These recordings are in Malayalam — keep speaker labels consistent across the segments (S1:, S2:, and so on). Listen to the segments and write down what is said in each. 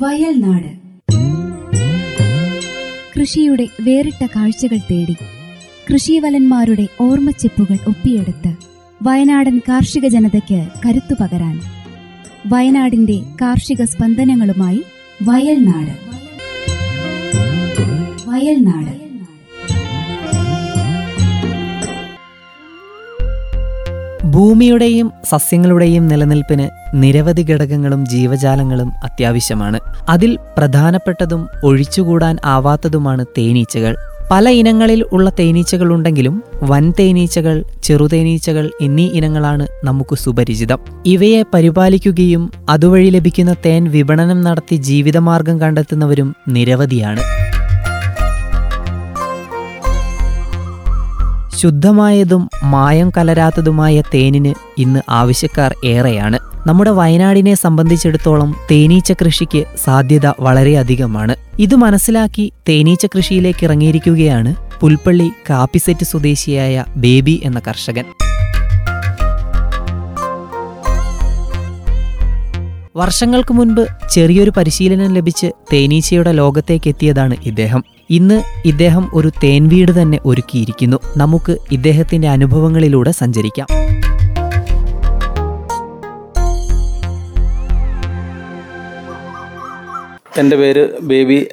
S1: വയൽനാട്. കൃഷിയുടെ വേറിട്ട കാഴ്ചകൾ തേടി കൃഷിവലന്മാരുടെ ഓർമ്മച്ചിപ്പുകൾ ഒപ്പിയെടുത്ത് വയനാടൻ കാർഷിക ജനതയ്ക്ക് കരുത്തു പകരാൻ വയനാടിന്റെ കാർഷിക സ്പന്ദനങ്ങളുമായി വയൽനാട്. വയൽനാട്.
S2: ഭൂമിയുടെയും സസ്യങ്ങളുടെയും നിലനിൽപ്പിന് നിരവധി ഘടകങ്ങളും ജീവജാലങ്ങളും അത്യാവശ്യമാണ്. അതിൽ പ്രധാനപ്പെട്ടതും ഒഴിച്ചുകൂടാൻ ആവാത്തതുമാണ് തേനീച്ചകൾ. പല ഇനങ്ങളിൽ ഉള്ള തേനീച്ചകളുണ്ടെങ്കിലും വൻ തേനീച്ചകൾ ചെറുതേനീച്ചകൾ എന്നീ ഇനങ്ങളാണ് നമുക്ക് സുപരിചിതം. ഇവയെ പരിപാലിക്കുകയും അതുവഴി ലഭിക്കുന്ന തേൻ വിപണനം നടത്തി ജീവിതമാർഗം കണ്ടെത്തുന്നവരും നിരവധിയാണ്. ശുദ്ധമായതും മായം കലരാത്തതുമായ തേനിന് ഇന്ന് ആവശ്യക്കാർ ഏറെയാണ്. നമ്മുടെ വയനാടിനെ സംബന്ധിച്ചിടത്തോളം തേനീച്ച കൃഷിക്ക് സാധ്യത വളരെയധികമാണ് ഇത് മനസ്സിലാക്കി തേനീച്ച കൃഷിയിലേക്ക് ഇറങ്ങിയിരിക്കുകയാണ് പുൽപ്പള്ളി കാപ്പിസെറ്റ് സ്വദേശിയായ ബേബി എന്ന കർഷകൻ. വർഷങ്ങൾക്ക് മുൻപ് ചെറിയൊരു പരിശീലനം ലഭിച്ച് തേനീച്ചയുടെ ലോകത്തേക്ക് എത്തിയതാണ് ഇദ്ദേഹം. ഇന്ന് ഇദ്ദേഹം ഒരു തേൻവീട് തന്നെ ഒരുക്കിയിരിക്കുന്നു. നമുക്ക് ഇദ്ദേഹത്തിന്റെ അനുഭവങ്ങളിലൂടെ സഞ്ചരിക്കാം.
S3: എന്റെ പേര് ബേബി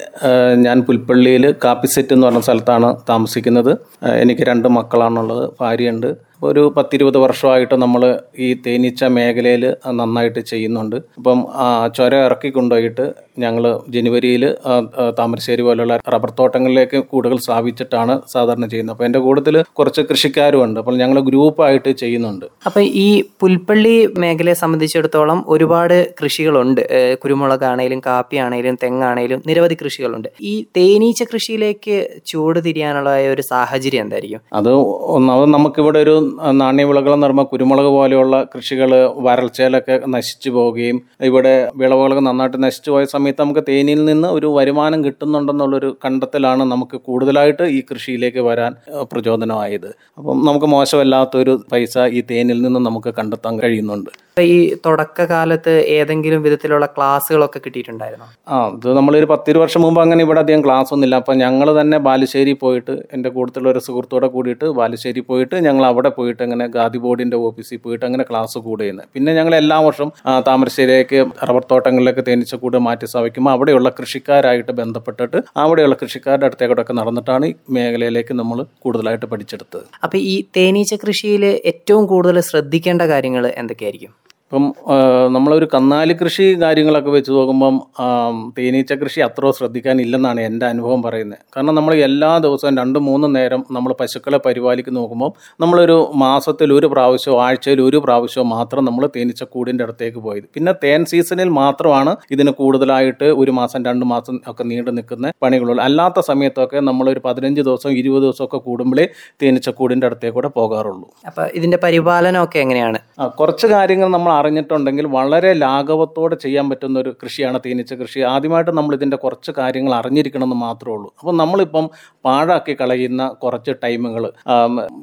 S3: ഞാൻ പുൽപ്പള്ളിയിൽ കാപ്പിസെറ്റ് എന്ന് പറഞ്ഞ സ്ഥലത്താണ് താമസിക്കുന്നത്. എനിക്ക് രണ്ട് മക്കളാണുള്ളത് ഭാര്യയുണ്ട്. ഒരു പത്തിരുപത് വർഷമായിട്ട് നമ്മൾ ഈ തേനീച്ച മേഖലയിൽ നന്നായിട്ട് ചെയ്യുന്നുണ്ട്. അപ്പം ചുര ഇറക്കി കൊണ്ടുപോയിട്ട് ഞങ്ങൾ ജനുവരിയിൽ താമരശ്ശേരി പോലുള്ള റബ്ബർ തോട്ടങ്ങളിലേക്ക് കൂടുതൽ സ്ഥാപിച്ചിട്ടാണ് സാധാരണ ചെയ്യുന്നത്. അപ്പോൾ എന്റെ കൂട്ടത്തിൽ കുറച്ച് കൃഷിക്കാരും ഉണ്ട്. അപ്പോൾ ഞങ്ങൾ ഗ്രൂപ്പായിട്ട് ചെയ്യുന്നുണ്ട്.
S2: അപ്പോൾ ഈ പുൽപ്പള്ളി മേഖലയെ സംബന്ധിച്ചിടത്തോളം ഒരുപാട് കൃഷികളുണ്ട്. കുരുമുളകാണേലും കാപ്പിയാണേലും തെങ്ങാണേലും നിരവധി കൃഷികളുണ്ട്. ഈ തേനീച്ച കൃഷിയിലേക്ക് ചൂട് തിരിയാനുള്ള ഒരു സാഹചര്യം എന്തായിരിക്കും?
S3: അത് ഒന്നാമത് നമുക്കിവിടെ ഒരു നാണ്യവിളകൾ എന്ന് പറയുമ്പോൾ കുരുമുളക് പോലെയുള്ള കൃഷികൾ വരൾച്ചയിലൊക്കെ നശിച്ചു പോവുകയും ഇവിടെ വിളവുകളൊക്കെ നന്നായിട്ട് നശിച്ചു പോയ സമയത്ത് നമുക്ക് തേനിയിൽ നിന്ന് ഒരു വരുമാനം കിട്ടുന്നുണ്ടെന്നുള്ളൊരു കണ്ടെത്തലാണ് നമുക്ക് കൂടുതലായിട്ട് ഈ കൃഷിയിലേക്ക് വരാൻ പ്രചോദനമായത്. അപ്പം നമുക്ക് മോശമല്ലാത്തൊരു പൈസ ഈ തേനിൽ നിന്ന് നമുക്ക് കണ്ടെത്താൻ കഴിയുന്നുണ്ട്.
S2: ഈ തുടക്കകാലത്ത് ഏതെങ്കിലും വിധത്തിലുള്ള ക്ലാസ്സുകളൊക്കെ കിട്ടിയിട്ടുണ്ടായിരുന്നോ?
S3: ആ ഇത് നമ്മളൊരു പത്തിരു വർഷം മുമ്പ് അങ്ങനെ ഇവിടെ അധികം ക്ലാസ് ഒന്നുമില്ല. അപ്പം ഞങ്ങൾ തന്നെ ബാലുശ്ശേരി പോയിട്ട് എന്റെ കൂടുതലുള്ള ഒരു സുഹൃത്തോടെ കൂടിയിട്ട് ബാലുശ്ശേരി പോയിട്ട് ഞങ്ങൾ അവിടെ പോയിട്ട് അങ്ങനെ ഗാദി ബോർഡിന്റെ ഓഫീസിൽ പോയിട്ട് അങ്ങനെ ക്ലാസ് കൂടുകയെന്ന് പിന്നെ ഞങ്ങൾ എല്ലാ വർഷം താമരശ്ശേരിയിലേക്ക് റബ്ബർ തോട്ടങ്ങളിലേക്ക് തേനീച്ച കൂടെ മാറ്റി സ്ഥാപിക്കുമ്പോൾ അവിടെയുള്ള കൃഷിക്കാരായിട്ട് ബന്ധപ്പെട്ടിട്ട് അവിടെയുള്ള കൃഷിക്കാരുടെ അടുത്തേക്കൂടെ നടന്നിട്ടാണ് ഈ മേഖലയിലേക്ക് നമ്മൾ കൂടുതലായിട്ട് പഠിച്ചെടുത്തത്.
S2: അപ്പൊ ഈ തേനീച്ച കൃഷിയിൽ ഏറ്റവും കൂടുതൽ ശ്രദ്ധിക്കേണ്ട കാര്യങ്ങൾ എന്തൊക്കെയായിരിക്കും?
S3: ഇപ്പം നമ്മളൊരു കന്നാലി കൃഷി കാര്യങ്ങളൊക്കെ വെച്ച് നോക്കുമ്പം തേനീച്ച കൃഷി അത്ര ശ്രദ്ധിക്കാനില്ലെന്നാണ് എന്റെ അനുഭവം പറയുന്നത്. കാരണം നമ്മൾ എല്ലാ ദിവസവും രണ്ട് മൂന്ന് നേരം നമ്മൾ പശുക്കളെ പരിപാലിക്കുന്ന നോക്കുമ്പം നമ്മളൊരു മാസത്തിൽ ഒരു പ്രാവശ്യമോ ആഴ്ചയിൽ ഒരു പ്രാവശ്യമോ മാത്രം നമ്മൾ തേനീച്ച കൂടിന്റെ അടുത്തേക്ക് പോയത്. പിന്നെ തേൻ സീസണിൽ മാത്രമാണ് ഇതിന് കൂടുതലായിട്ട് ഒരു മാസം രണ്ട് മാസം ഒക്കെ നീണ്ടു നിൽക്കുന്ന പണികളുള്ളൂ. അല്ലാത്ത സമയത്തൊക്കെ നമ്മളൊരു പതിനഞ്ച് ദിവസം ഇരുപത് ദിവസമൊക്കെ കൂടുമ്പോഴേ തേനീച്ച കൂടിന്റെ അടുത്തേക്കൂടെ പോകാറുള്ളൂ.
S2: അപ്പോൾ ഇതിന്റെ പരിപാലനമൊക്കെ എങ്ങനെയാണ്?
S3: ആ, കുറച്ച് കാര്യങ്ങൾ നമ്മൾ അറിഞ്ഞിട്ടുണ്ടെങ്കിൽ വളരെ ലാഘവത്തോടെ ചെയ്യാൻ പറ്റുന്ന ഒരു കൃഷിയാണ് തേനീച്ച കൃഷി. ആദ്യമായിട്ട് നമ്മൾ ഇതിന്റെ കുറച്ച് കാര്യങ്ങൾ അറിഞ്ഞിരിക്കണമെന്ന് മാത്രമേ ഉള്ളൂ. അപ്പം നമ്മളിപ്പം പാഴാക്കി കളയുന്ന കുറച്ച് ടൈമുകൾ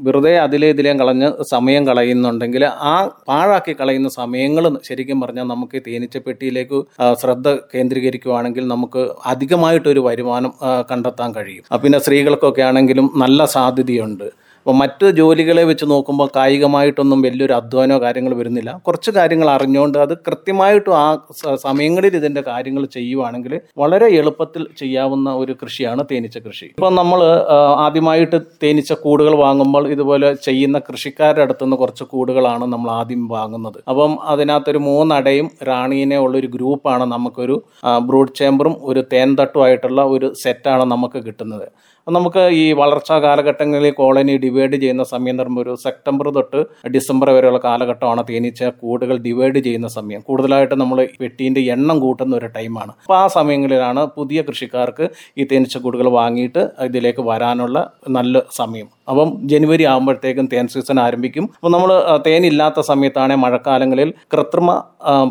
S3: വെറുതെ അതിലെ ഇതിലേം കളഞ്ഞ് സമയം കളയുന്നുണ്ടെങ്കിൽ ആ പാഴാക്കി കളയുന്ന സമയങ്ങൾ ശരിക്കും പറഞ്ഞാൽ നമുക്ക് ഈ തേനീച്ച പെട്ടിയിലേക്ക് ശ്രദ്ധ കേന്ദ്രീകരിക്കുകയാണെങ്കിൽ നമുക്ക് അധികമായിട്ടൊരു വരുമാനം കണ്ടെത്താൻ കഴിയും. പിന്നെ സ്ത്രീകൾക്കൊക്കെ ആണെങ്കിലും നല്ല സാധ്യതയുണ്ട്. അപ്പോൾ മറ്റ് ജോലികളെ വെച്ച് നോക്കുമ്പോൾ കായികമായിട്ടൊന്നും വലിയൊരു അധ്വാനമോ കാര്യങ്ങൾ വരുന്നില്ല. കുറച്ച് കാര്യങ്ങൾ അറിഞ്ഞുകൊണ്ട് അത് കൃത്യമായിട്ടും ആ സമയങ്ങളിൽ ഇതിന്റെ കാര്യങ്ങൾ ചെയ്യുവാണെങ്കിൽ വളരെ എളുപ്പത്തിൽ ചെയ്യാവുന്ന ഒരു കൃഷിയാണ് തേനീച്ച കൃഷി. ഇപ്പം നമ്മൾ ആദ്യമായിട്ട് തേനീച്ച കൂടുകൾ വാങ്ങുമ്പോൾ ഇതുപോലെ ചെയ്യുന്ന കൃഷിക്കാരുടെ അടുത്തുനിന്ന് കുറച്ച് കൂടുകളാണ് നമ്മൾ ആദ്യം വാങ്ങുന്നത്. അപ്പം അതിനകത്തൊരു മൂന്നടയും റാണീനെ ഉള്ളൊരു ഗ്രൂപ്പാണ് നമുക്കൊരു ബ്രൂഡ് ചേമ്പറും ഒരു തേൻ തട്ടുമായിട്ടുള്ള ഒരു സെറ്റാണ് നമുക്ക് കിട്ടുന്നത്. നമുക്ക് ഈ വളർച്ചാ കാലഘട്ടങ്ങളിൽ കോളനി ഡിവൈഡ് ചെയ്യുന്ന സമയം എന്ന് ഒരു സെപ്റ്റംബർ തൊട്ട് ഡിസംബർ വരെയുള്ള കാലഘട്ടമാണ് തേനീച്ച കൂടുകൾ ഡിവൈഡ് ചെയ്യുന്ന സമയം. കൂടുതലായിട്ട് നമ്മൾ വെട്ടീന്റെ എണ്ണം കൂട്ടുന്ന ഒരു ടൈമാണ് അപ്പോൾ ആ സമയങ്ങളിലാണ് പുതിയ കൃഷിക്കാർക്ക് ഈ തേനീച്ച കൂടുകൾ വാങ്ങിയിട്ട് ഇതിലേക്ക് വരാനുള്ള നല്ല സമയം. അപ്പം ജനുവരി ആകുമ്പോഴത്തേക്കും തേൻ സീസൺ ആരംഭിക്കും. അപ്പോൾ നമ്മൾ തേനില്ലാത്ത സമയത്താണെങ്കിൽ മഴക്കാലങ്ങളിൽ കൃത്രിമ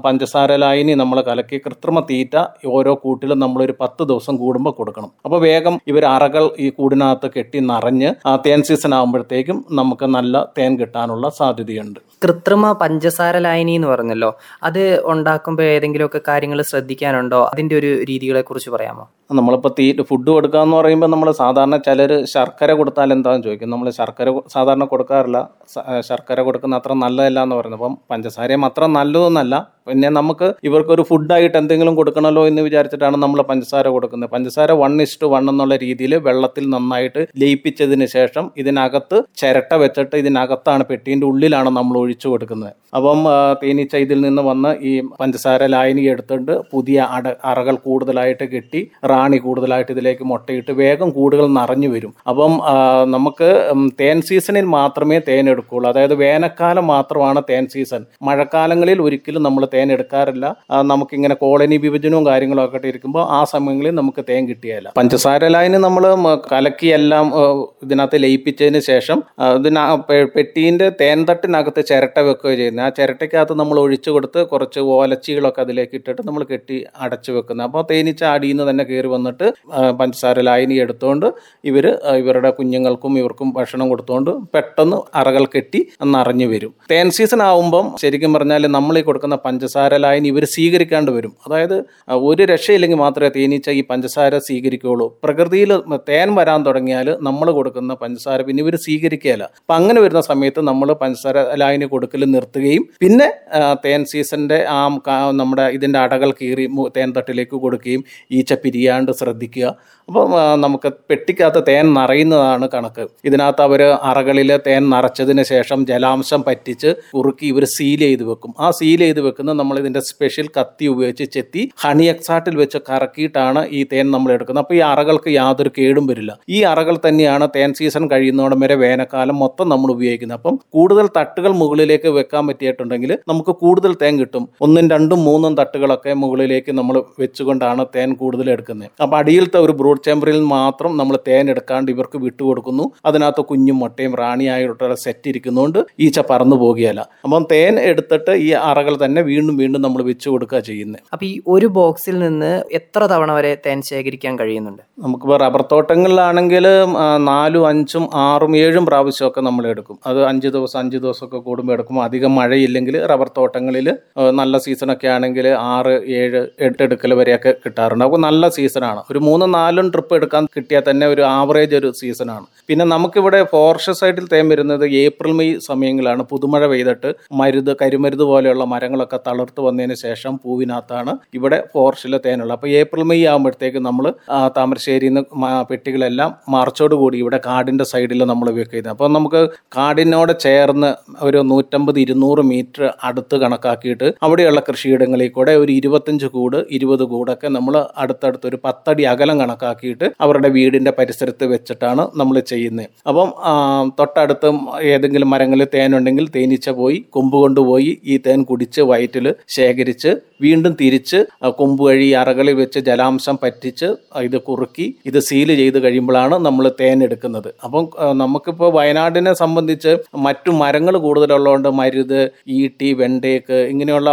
S3: പഞ്ചസാര ലായനി നമ്മൾ കലക്കി കൃത്രിമ തീറ്റ ഓരോ കൂട്ടിലും നമ്മളൊരു പത്ത് ദിവസം കൂടുമ്പോൾ കൊടുക്കണം. അപ്പോൾ വേഗം ഇവർ അറകൾ ഈ കൂടിനകത്ത് കെട്ടി നിറഞ്ഞ് തേൻ സീസൺ ആകുമ്പോഴത്തേക്കും നമുക്ക് നല്ല തേൻ കിട്ടാനുള്ള സാധ്യതയുണ്ട്.
S2: കൃത്രിമ പഞ്ചസാര ലായനി എന്ന് പറഞ്ഞല്ലോ. അത് ഉണ്ടാക്കുമ്പോൾ ഏതെങ്കിലുമൊക്കെ കാര്യങ്ങൾ ശ്രദ്ധിക്കാനുണ്ടോ? അതിന്റെ ഒരു രീതികളെ കുറിച്ച് പറയാമോ?
S3: നമ്മളിപ്പോൾ തീ ഫുഡ് കൊടുക്കുക എന്ന് പറയുമ്പോൾ നമ്മൾ സാധാരണ ചിലർ ശർക്കര കൊടുത്താൽ എന്താണെന്ന് ചോദിക്കും. നമ്മൾ ശർക്കര സാധാരണ കൊടുക്കാറില്ല. ശർക്കര കൊടുക്കുന്ന അത്ര നല്ലതല്ല എന്ന് പറയുന്നത്. അപ്പം പഞ്ചസാരയും അത്ര നല്ലതൊന്നല്ല. പിന്നെ നമുക്ക് ഇവർക്കൊരു ഫുഡായിട്ട് എന്തെങ്കിലും കൊടുക്കണമല്ലോ എന്ന് വിചാരിച്ചിട്ടാണ് നമ്മൾ പഞ്ചസാര കൊടുക്കുന്നത്. പഞ്ചസാര വൺ ഇഷ്ടു വൺ എന്നുള്ള രീതിയിൽ വെള്ളത്തിൽ നന്നായിട്ട് ലയിപ്പിച്ചതിന് ശേഷം ഇതിനകത്ത് ചിരട്ട വെച്ചിട്ട് ഇതിനകത്താണ് പെട്ടീന്റെ ഉള്ളിലാണ് നമ്മൾ ഒഴിച്ചു കൊടുക്കുന്നത്. അപ്പം തേനീച്ച ഇതിൽ നിന്ന് വന്ന് ഈ പഞ്ചസാര ലായനി എടുത്തിട്ട് പുതിയ അട അറകൾ കൂടുതലായിട്ട് കെട്ടി റാണി കൂടുതലായിട്ട് ഇതിലേക്ക് മുട്ടയിട്ട് വേഗം കൂടുകൾ നിറഞ്ഞു വരും. അപ്പം നമുക്ക് തേൻ സീസണിൽ മാത്രമേ തേൻ എടുക്കുകയുള്ളൂ അതായത് വേനൽക്കാലം മാത്രമാണ് തേൻ സീസൺ. മഴക്കാലങ്ങളിൽ ഒരിക്കലും നമ്മൾ തേൻ എടുക്കാറില്ല. നമുക്കിങ്ങനെ കോളനി വിഭജനവും കാര്യങ്ങളും ഒക്കെ ഇരിക്കുമ്പോൾ ആ സമയങ്ങളിൽ നമുക്ക് തേൻ കിട്ടിയല്ല പഞ്ചസാര ലൈന് നമ്മൾ കലക്കി എല്ലാം ഇതിനകത്ത് ലയിപ്പിച്ചതിന് ശേഷം ഇതിന പെട്ടീന്റെ തേൻ തട്ടിനകത്ത് ചിരട്ട വെക്കുകയോ ചെയ്യുന്നത്. ആ ചിരട്ടയ്ക്കകത്ത് നമ്മൾ ഒഴിച്ചു കൊടുത്ത് കുറച്ച് ഓലച്ചികളൊക്കെ അതിലേക്ക് ഇട്ടിട്ട് നമ്മൾ കെട്ടി അടച്ചു വെക്കുന്നത് അപ്പോൾ തേനീച്ച അടിയിൽ നിന്ന് തന്നെ കയറി വന്നിട്ട് പഞ്ചസാര ലായനി എടുത്തുകൊണ്ട് ഇവർ ഇവരുടെ കുഞ്ഞുങ്ങൾക്കും ഇവർക്കും ഭക്ഷണം കൊടുത്തുകൊണ്ട് പെട്ടെന്ന് അറകൾ കെട്ടി നിറഞ്ഞു വരും. തേൻ സീസൺ ആവുമ്പം ശരിക്കും പറഞ്ഞാൽ നമ്മൾ ഈ കൊടുക്കുന്ന പഞ്ചസാര ലായനി ഇവർ സ്വീകരിക്കാണ്ട് വരും. അതായത് ഒരു രക്ഷയില്ലെങ്കിൽ മാത്രമേ തേനീച്ച ഈ പഞ്ചസാര സ്വീകരിക്കുകയുള്ളൂ. പ്രകൃതിയിൽ തേൻ വരാൻ തുടങ്ങിയാൽ നമ്മൾ കൊടുക്കുന്ന പഞ്ചസാര പിന്നെ ഇവർ സ്വീകരിക്കുകയില്ല. അപ്പം അങ്ങനെ വരുന്ന സമയത്ത് നമ്മൾ പഞ്ചസാര ലായനി കൊടുക്കൽ നിർത്തുകയും പിന്നെ തേൻ സീസണിന്റെ ആ നമ്മുടെ ഇതിന്റെ അടകൾ കീറി തേൻ തട്ടിലേക്ക് കൊടുക്കുകയും ഈച്ച പിരിയാണ്ട് ശ്രദ്ധിക്കുക. അപ്പം നമുക്ക് പെട്ടിക്കകത്ത് തേൻ നിറയുന്നതാണ് കണക്ക്. ഇതിനകത്ത് അവർ അറകളിൽ തേൻ നിറച്ചതിന് ശേഷം ജലാംശം പറ്റിച്ച് ഉറുക്കി ഇവർ സീൽ ചെയ്ത് വെക്കും. ആ സീൽ ചെയ്ത് വെക്കുന്ന നമ്മൾ ഇതിന്റെ സ്പെഷ്യൽ കത്തി ഉപയോഗിച്ച് ചെത്തി ഹണി എക്സാട്ടിൽ വെച്ച് കറക്കിയിട്ടാണ് ഈ തേൻ നമ്മൾ എടുക്കുന്നത്. അപ്പോൾ ഈ അറകൾക്ക് യാതൊരു കേടും വരില്ല. ഈ അറകൾ തന്നെയാണ് തേൻ സീസൺ കഴിയുന്നോടം വരെ വേനൽക്കാലം മൊത്തം നമ്മൾ ഉപയോഗിക്കുന്നത്. അപ്പം കൂടുതൽ തട്ടുകൾ മുകളിലേക്ക് വെക്കാൻ പറ്റിയിട്ടുണ്ടെങ്കിൽ നമുക്ക് കൂടുതൽ തേൻ കിട്ടും. ഒന്നും രണ്ടും മൂന്നും തട്ടുകളൊക്കെ മുകളിലേക്ക് നമ്മൾ വെച്ചുകൊണ്ടാണ് തേൻ കൂടുതൽ എടുക്കുന്നത്. അപ്പോൾ അടിയിലത്തെ ഒരു ബ്രൂഡ് ചേമ്പറിൽ മാത്രം നമ്മൾ തേൻ എടുക്കാണ്ട് ഇവർക്ക് വിട്ടുകൊടുക്കുന്നു. അതിനകത്ത് കുഞ്ഞും മുട്ടയും റാണിയായിട്ടുള്ള സെറ്റ് ഇരിക്കുന്നതുകൊണ്ട് ഈച്ച പറന്നു പോകുകയല്ല. അപ്പം തേൻ എടുത്തിട്ട് ഈ അറകൾ തന്നെ വീണ്ടും വീണ്ടും നമ്മൾ വെച്ചു കൊടുക്കുക ചെയ്യുന്നത്
S2: അപ്പൊ ഈ ഒരു ബോക്സിൽ നിന്ന് എത്ര തവണ വരെ തേൻ ശേഖരിക്കാൻ കഴിയുന്നുണ്ട്?
S3: നമുക്കിപ്പോൾ റബ്ബർ തോട്ടങ്ങളിലാണെങ്കിൽ നാലും അഞ്ചും ആറും ഏഴും പ്രാവശ്യമൊക്കെ നമ്മൾ എടുക്കും. അത് അഞ്ച് ദിവസം അഞ്ച് ദിവസമൊക്കെ കൂടുമ്പോൾ എടുക്കും അധികം മഴയില്ലെങ്കിൽ റബ്ബർ തോട്ടങ്ങളിൽ നല്ല സീസണൊക്കെ ആണെങ്കിൽ ആറ് ഏഴ് എട്ട് എടുക്കൽ വരെയൊക്കെ കിട്ടാറുണ്ട്. അപ്പോൾ നല്ല സീസണാണ് ഒരു മൂന്ന് നാലും ട്രിപ്പ് എടുക്കാൻ കിട്ടിയാൽ തന്നെ ഒരു ആവറേജ് ഒരു സീസണാണ് പിന്നെ നമുക്കിവിടെ ഫോറസ്റ്റ് സൈഡിൽ തേൻ വരുന്നത് ഏപ്രിൽ മെയ് സമയങ്ങളിലാണ് പുതുമഴ പെയ്തിട്ട് മരുത് കരിമരുത് പോലെയുള്ള മരങ്ങളൊക്കെ തളർത്ത് വന്നതിന് ശേഷം പൂവിനകത്താണ് ഇവിടെ ഫോറസ്റ്റിലെ തേനുള്ളത്. അപ്പോൾ ഏപ്രിൽ മെയ് ആകുമ്പോഴത്തേക്ക് നമ്മൾ താമരശ്ശേരിയിൽ നിന്ന് പെട്ടികളെല്ലാം മാർച്ചോട് കൂടി ഇവിടെ കാടിന്റെ സൈഡിൽ നമ്മൾ വെക്കുന്നത് അപ്പോൾ നമുക്ക് കാടിനോട് ചേർന്ന് ഒരു നൂറ്റമ്പത് ഇരുന്നൂറ് മീറ്റർ അടുത്ത് കണക്കാക്കിയിട്ട് അവിടെയുള്ള കൃഷിയിടങ്ങളിൽ കൂടെ ഒരു ഇരുപത്തഞ്ച് കൂട് ഇരുപത് കൂടൊക്കെ നമ്മൾ അടുത്തടുത്ത് ഒരു പത്തടി അകലം കണക്കാക്കിയിട്ട് അവരുടെ വീടിന്റെ പരിസരത്ത് വെച്ചിട്ടാണ് നമ്മൾ ചെയ്യുന്നത്. അപ്പം തൊട്ടടുത്ത് ഏതെങ്കിലും മരങ്ങളിൽ തേനുണ്ടെങ്കിൽ തേനീച്ച പോയി കൊമ്പ് കൊണ്ടുപോയി ഈ തേൻ കുടിച്ച് വയറ്റിൽ ശേഖരിച്ച് വീണ്ടും തിരിച്ച് കൊമ്പ് വഴി അറകളിൽ വെച്ച് ജലാംശം പറ്റിച്ച് ഇത് കുറുക്കി ഇത് സീൽ ചെയ്ത് കഴിയുമ്പോഴാണ് നമ്മൾ തേൻ എടുക്കുന്നത്. അപ്പം നമുക്കിപ്പോൾ വയനാടിനെ സംബന്ധിച്ച് മറ്റു മരങ്ങൾ കൂടുതലുള്ളതുകൊണ്ട് മരുത് ഈട്ടി വെണ്ടേക്ക് ഇങ്ങനെയുള്ള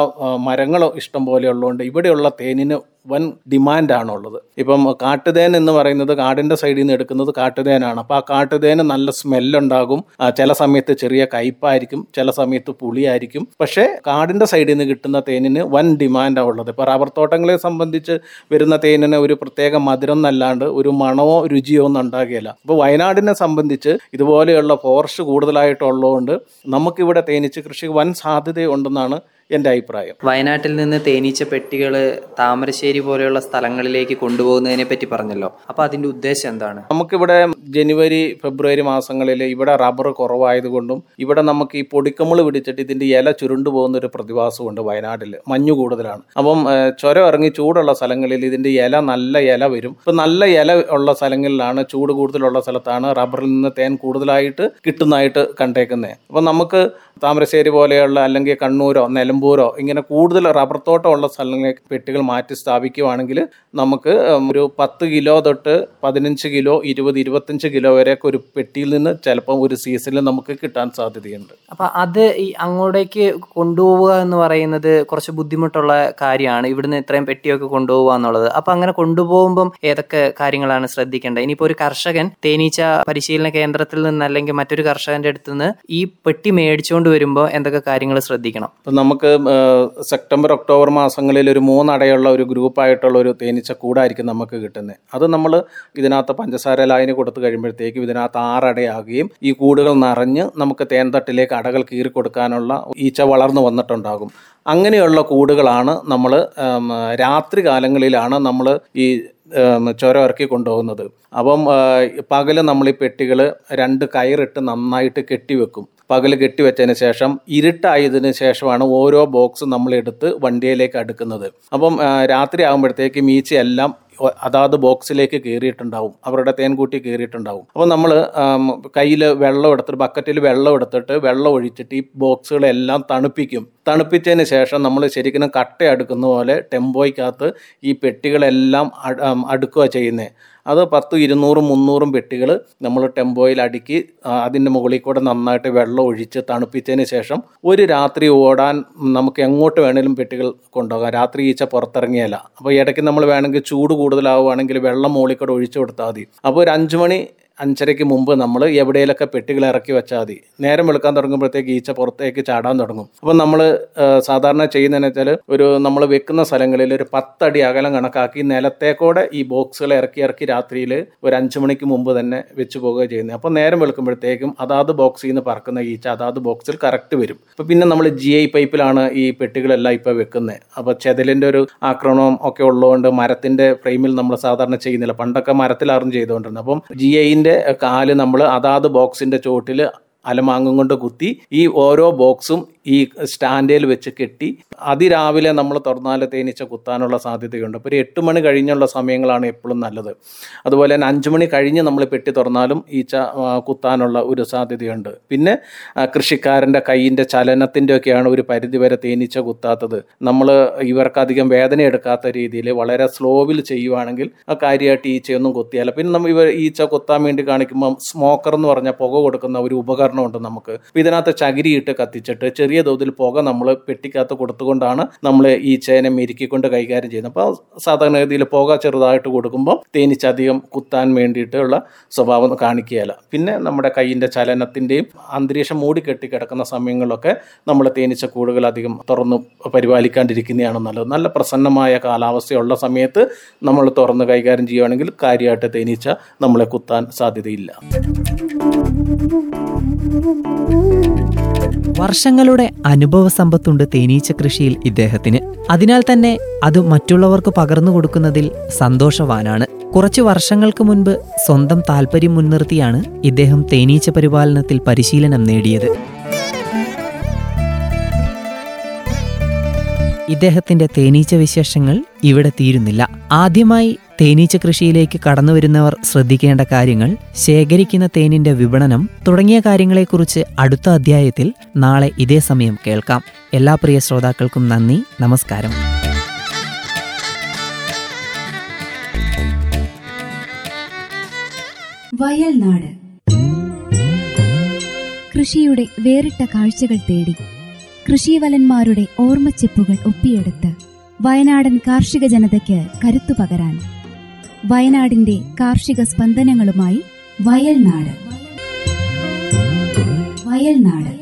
S3: മരങ്ങൾ ഇഷ്ടം പോലെ ഉള്ളതുകൊണ്ട് ഇവിടെയുള്ള തേനിന് വൻ ഡിമാൻഡാണുള്ളത്. ഇപ്പം കാട്ടുതേൻ എന്ന് പറയുന്നത് കാടിന്റെ സൈഡിൽ നിന്ന് എടുക്കുന്നത് കാട്ടുതേനാണ്. അപ്പോൾ ആ കാട്ടുതേന് നല്ല സ്മെല്ലുണ്ടാകും. ചില സമയത്ത് ചെറിയ കയ്പായിരിക്കും ചില സമയത്ത് പുളിയായിരിക്കും. പക്ഷേ കാടിന്റെ സൈഡിൽ നിന്ന് കിട്ടുന്ന തേനിന് വൻ ഡിമാൻഡാണ് ഉള്ളത്. ഇപ്പോൾ റബ്ബർ തോട്ടങ്ങളെ സംബന്ധിച്ച് വരുന്ന തേനിന് ഒരു പ്രത്യേക മധുരം എന്നല്ലാണ്ട് ഒരു മണമോ രുചിയോ ഒന്നും ഉണ്ടാകുകയില്ല. അപ്പോൾ വയനാടിനെ സംബന്ധിച്ച് ഇതുപോലെയുള്ള ഫോറസ്റ്റ് കൂടുതലായിട്ടുള്ളതുകൊണ്ട് നമുക്കിവിടെ തേനിച്ച് കൃഷി വൻ സാധ്യതയുണ്ടെന്നാണ് എന്റെ അഭിപ്രായം.
S2: വയനാട്ടിൽ നിന്ന് തേനീച്ച പെട്ടികൾ താമരശ്ശേരി പോലെയുള്ള സ്ഥലങ്ങളിലേക്ക് കൊണ്ടുപോകുന്നതിനെ പറ്റി പറഞ്ഞല്ലോ. അപ്പൊ അതിന്റെ ഉദ്ദേശം എന്താണ്?
S3: നമുക്കിവിടെ ജനുവരി ഫെബ്രുവരി മാസങ്ങളിൽ ഇവിടെ റബ്ബർ കുറവായതുകൊണ്ടും ഇവിടെ നമുക്ക് ഈ പൊടിക്കമ്മിൾ പിടിച്ചിട്ട് ഇതിന്റെ ഇല ചുരുണ്ടു പോകുന്ന ഒരു പ്രതിഭാസമുണ്ട് വയനാട്ടിൽ മഞ്ഞ് കൂടുതലാണ്. അപ്പം ചുരം ഇറങ്ങി ചൂടുള്ള സ്ഥലങ്ങളിൽ ഇതിന്റെ ഇല നല്ല ഇല വരും. ഇപ്പം നല്ല ഇല ഉള്ള സ്ഥലങ്ങളിലാണ് ചൂട് കൂടുതലുള്ള സ്ഥലത്താണ് റബ്ബറിൽ നിന്ന് തേൻ കൂടുതലായിട്ട് കിട്ടുന്നതായിട്ട് കണ്ടേക്കുന്നത് അപ്പം നമുക്ക് താമരശ്ശേരി പോലെയുള്ള അല്ലെങ്കിൽ കണ്ണൂരോ നിലമ്പൂർ നിലമ്പൂരോ ഇങ്ങനെ കൂടുതൽ റബ്ബർ തോട്ടമുള്ള സ്ഥലങ്ങളിലേക്ക് പെട്ടികൾ മാറ്റി സ്ഥാപിക്കുകയാണെങ്കിൽ നമുക്ക് ഒരു പത്ത് കിലോ തൊട്ട് പതിനഞ്ച് കിലോ ഇരുപത് ഇരുപത്തഞ്ച് കിലോ വരെയൊക്കെ ഒരു പെട്ടിയിൽ നിന്ന് ചിലപ്പം ഒരു സീസണിൽ നമുക്ക് കിട്ടാൻ സാധ്യതയുണ്ട്.
S2: അപ്പൊ അത് ഈ അങ്ങോട്ടേക്ക് കൊണ്ടുപോവുക എന്ന് പറയുന്നത് കുറച്ച് ബുദ്ധിമുട്ടുള്ള കാര്യമാണ്. ഇവിടുന്ന് ഇത്രയും പെട്ടിയൊക്കെ കൊണ്ടുപോവുക എന്നുള്ളത്. അപ്പൊ അങ്ങനെ കൊണ്ടുപോകുമ്പം ഏതൊക്കെ കാര്യങ്ങളാണ് ശ്രദ്ധിക്കേണ്ടത്? ഇനിയിപ്പോ ഒരു കർഷകൻ തേനീച്ച പരിശീലന കേന്ദ്രത്തിൽ നിന്ന് അല്ലെങ്കിൽ മറ്റൊരു കർഷകന്റെ അടുത്ത് നിന്ന് ഈ പെട്ടി മേടിച്ചുകൊണ്ട് വരുമ്പോൾ എന്തൊക്കെ കാര്യങ്ങൾ ശ്രദ്ധിക്കണം?
S3: ഇപ്പം നമുക്ക് സെപ്റ്റംബർ ഒക്ടോബർ മാസങ്ങളിൽ ഒരു മൂന്നടയുള്ള ഒരു ഗ്രൂപ്പായിട്ടുള്ള ഒരു തേനീച്ച കൂടായിരിക്കും നമുക്ക് കിട്ടുന്നത്. അത് നമ്മൾ ഇതിനകത്ത് പഞ്ചസാര ലായനി കൊടുത്തു കഴിയുമ്പോഴത്തേക്കും ഇതിനകത്ത് ആറടയാകുകയും ഈ കൂടുകൾ നിറഞ്ഞ് നമുക്ക് തേൻതട്ടിലേക്ക് അടകൾ കീറി കൊടുക്കാനുള്ള ഈച്ച വളർന്നു വന്നിട്ടുണ്ടാകും. അങ്ങനെയുള്ള കൂടുകളാണ് നമ്മൾ രാത്രി കാലങ്ങളിലാണ് നമ്മൾ ഈ ചുരം ഇറക്കി കൊണ്ടുപോകുന്നത്. അപ്പം പകൽ നമ്മൾ ഈ പെട്ടികൾ രണ്ട് കയറിട്ട് നന്നായിട്ട് കെട്ടിവെക്കും. പകൽ കെട്ടിവെച്ചതിന് ശേഷം ഇരുട്ടായതിന് ശേഷമാണ് ഓരോ ബോക്സ് നമ്മൾ എടുത്ത് വണ്ടിയിലേക്ക് അടുക്കുന്നത്. അപ്പം രാത്രി ആകുമ്പോഴത്തേക്കും ഈച്ചയെല്ലാം അതാത് ബോക്സിലേക്ക് കയറിയിട്ടുണ്ടാവും. അവരുടെ തേൻകൂട്ടി കയറിയിട്ടുണ്ടാവും. അപ്പോൾ നമ്മൾ കയ്യിൽ വെള്ളം എടുത്തിട്ട് ബക്കറ്റിൽ വെള്ളം എടുത്തിട്ട് വെള്ളം ഒഴിച്ചിട്ട് ഈ ബോക്സുകളെല്ലാം തണുപ്പിക്കും. തണുപ്പിച്ചതിന് ശേഷം നമ്മൾ ശരിക്കും കട്ട അടുക്കുന്ന പോലെ ടെമ്പോയ്ക്കകത്ത് ഈ പെട്ടികളെല്ലാം അടുക്കുക ചെയ്യുന്നത് അത് പത്തും ഇരുന്നൂറും മുന്നൂറും പെട്ടികൾ നമ്മൾ ടെമ്പോയിൽ അടുക്കി അതിന്റെ മുകളിൽ കൂടെ നന്നായിട്ട് വെള്ളം ഒഴിച്ച് തണുപ്പിച്ചതിന് ശേഷം ഒരു രാത്രി ഓടാൻ നമുക്ക് എങ്ങോട്ട് വേണേലും പെട്ടികൾ കൊണ്ടുപോകാം. രാത്രി ഈച്ച പുറത്തിറങ്ങിയല്ല. അപ്പോൾ ഇടയ്ക്ക് നമ്മൾ വേണമെങ്കിൽ ചൂട് കൂടുതലാവുകയാണെങ്കിൽ വെള്ളം മുകളിൽ കൂടെ ഒഴിച്ചു കൊടുത്താൽ മതി. അപ്പോൾ ഒരു അഞ്ച് മണി അഞ്ചരയ്ക്ക് മുമ്പ് നമ്മൾ എവിടെയെങ്കിലൊക്കെ പെട്ടികൾ ഇറക്കി വെച്ചാൽ മതി. നേരം വെളുക്കാൻ തുടങ്ങുമ്പോഴത്തേക്ക് ഈച്ച പുറത്തേക്ക് ചാടാൻ തുടങ്ങും. അപ്പം നമ്മൾ സാധാരണ ചെയ്യുന്നതെന്ന് വെച്ചാൽ ഒരു നമ്മൾ വെക്കുന്ന സ്ഥലങ്ങളിൽ ഒരു പത്തടി അകലം കണക്കാക്കി നിലത്തേക്കൂടെ ഈ ബോക്സുകൾ ഇറക്കി ഇറക്കി രാത്രിയിൽ ഒരു അഞ്ച് മണിക്ക് മുമ്പ് തന്നെ വെച്ച് പോകുക ചെയ്യുന്നത്. അപ്പോൾ നേരം വെളുക്കുമ്പോഴത്തേക്കും അതാത് ബോക്സിൽ നിന്ന് പറക്കുന്ന ഈച്ച അതാത് ബോക്സിൽ കറക്റ്റ് വരും. അപ്പോൾ പിന്നെ നമ്മൾ ജി ഐ പൈപ്പിലാണ് ഈ പെട്ടികളെല്ലാം ഇപ്പോൾ വെക്കുന്നത് അപ്പോൾ ചെതലിന്റെ ഒരു ആക്രമണം ഒക്കെ ഉള്ളതുകൊണ്ട് മരത്തിന്റെ ഫ്രെയിമിൽ നമ്മൾ സാധാരണ ചെയ്യുന്നില്ല. പണ്ടൊക്കെ മരത്തിലായിരുന്നു ചെയ്തുകൊണ്ടിരുന്നത്. അപ്പം ജി ഐന്റെ കാൽ നമ്മൾ അതാത് ബോക്സിന്റെ ചുവട്ടിൽ അലമാങ്ങും കൊണ്ട് കുത്തി ഈ ഓരോ ബോക്സും ഈ സ്റ്റാൻഡേൽ വെച്ച് കെട്ടി അതിരാവിലെ നമ്മൾ തുറന്നാൽ തേനീച്ച കുത്താനുള്ള സാധ്യതയുണ്ട്. അപ്പോൾ ഒരു എട്ട് മണി കഴിഞ്ഞുള്ള സമയങ്ങളാണ് എപ്പോഴും നല്ലത്. അതുപോലെ തന്നെ അഞ്ച് മണി കഴിഞ്ഞ് നമ്മൾ പെട്ടി തുറന്നാലും ഈച്ച കുത്താനുള്ള ഒരു സാധ്യതയുണ്ട്. പിന്നെ കൃഷിക്കാരന്റെ കൈയിന്റെ ചലനത്തിന്റെ ഒക്കെയാണ് ഒരു പരിധി വരെ തേനീച്ച കുത്താത്തത്. നമ്മൾ ഇവർക്കധികം വേദന എടുക്കാത്ത രീതിയിൽ വളരെ സ്ലോവിൽ ചെയ്യുവാണെങ്കിൽ ആ കാര്യമായിട്ട് ഈച്ചയൊന്നും കുത്തിയാല. പിന്നെ നമ്മൾ ഇവർ ഈച്ച കുത്താൻ വേണ്ടി കാണിക്കുമ്പോൾ സ്മോക്കർ എന്ന് പറഞ്ഞ പുക കൊടുക്കുന്ന ഒരു ഉപകരണമുണ്ട് നമുക്ക്. ഇതിനകത്ത് ചകിരിയിട്ട് കത്തിച്ചിട്ട് ചെറിയ തോതിൽ പുക നമ്മൾ പെട്ടിക്കകത്ത് കൊടുത്തുകൊണ്ടാണ് നമ്മൾ ഈ ചേന മെരുക്കിക്കൊണ്ട് കൈകാര്യം ചെയ്യുന്നത്. അപ്പോൾ സാധാരണഗതിയിൽ പുക ചെറുതായിട്ട് കൊടുക്കുമ്പോൾ തേനീച്ച അധികം കുത്താൻ വേണ്ടിയിട്ടുള്ള സ്വഭാവം കാണിക്കുകയില്ല. പിന്നെ നമ്മുടെ കൈയിന്റെ ചലനത്തിന്റെയും അന്തരീക്ഷം മൂടി കെട്ടി കിടക്കുന്ന സമയങ്ങളിലൊക്കെ നമ്മൾ തേനീച്ച കൂടുകൾ അധികം തുറന്ന് പരിപാലിക്കാണ്ടിരിക്കുന്നതാണ് നല്ലത്. നല്ല പ്രസന്നമായ കാലാവസ്ഥയുള്ള സമയത്ത് നമ്മൾ തുറന്ന് കൈകാര്യം ചെയ്യുകയാണെങ്കിൽ കാര്യമായിട്ട് തേനീച്ച നമ്മളെ കുത്താൻ സാധ്യതയില്ല.
S4: വർഷങ്ങളുടെ അനുഭവ സമ്പത്തുണ്ട് തേനീച്ച കൃഷിയിൽ ഇദ്ദേഹത്തിന്. അതിനാൽ തന്നെ അത് മറ്റുള്ളവർക്ക് പകർന്നു കൊടുക്കുന്നതിൽ സന്തോഷവാനാണ്. കുറച്ച് വർഷങ്ങൾക്ക് മുൻപ് സ്വന്തം താല്പര്യം മുൻനിർത്തിയാണ് ഇദ്ദേഹം തേനീച്ച പരിപാലനത്തിൽ പരിശീലനം നേടിയത്. ഇദ്ദേഹത്തിന്റെ തേനീച്ച വിശേഷങ്ങൾ ഇവിടെ തീരുന്നില്ല. ആദ്യമായി തേനീച്ച കൃഷിയിലേക്ക് കടന്നു വരുന്നവർ ശ്രദ്ധിക്കേണ്ട കാര്യങ്ങൾ ശേഖരിക്കുന്ന തേനിന്റെ വിപണനം തുടങ്ങിയ കാര്യങ്ങളെക്കുറിച്ച് അടുത്ത അധ്യായത്തിൽ നാളെ ഇതേ സമയം കേൾക്കാം. എല്ലാ പ്രിയ ശ്രോതാക്കൾക്കും നന്ദി നമസ്കാരം.
S1: വയൽനാട്. കൃഷിയുടെ വേറിട്ട കാഴ്ചകൾ തേടി കൃഷിവലന്മാരുടെ ഓർമ്മച്ചെപ്പുകൾ ഒപ്പിയെടുത്ത് വയനാടൻ കാർഷിക ജനതയ്ക്ക് കരുത്തു പകരാൻ വയനാടിന്റെ കാർഷിക സ്പന്ദനങ്ങളുമായി വയൽ നാട് വയൽ നാട്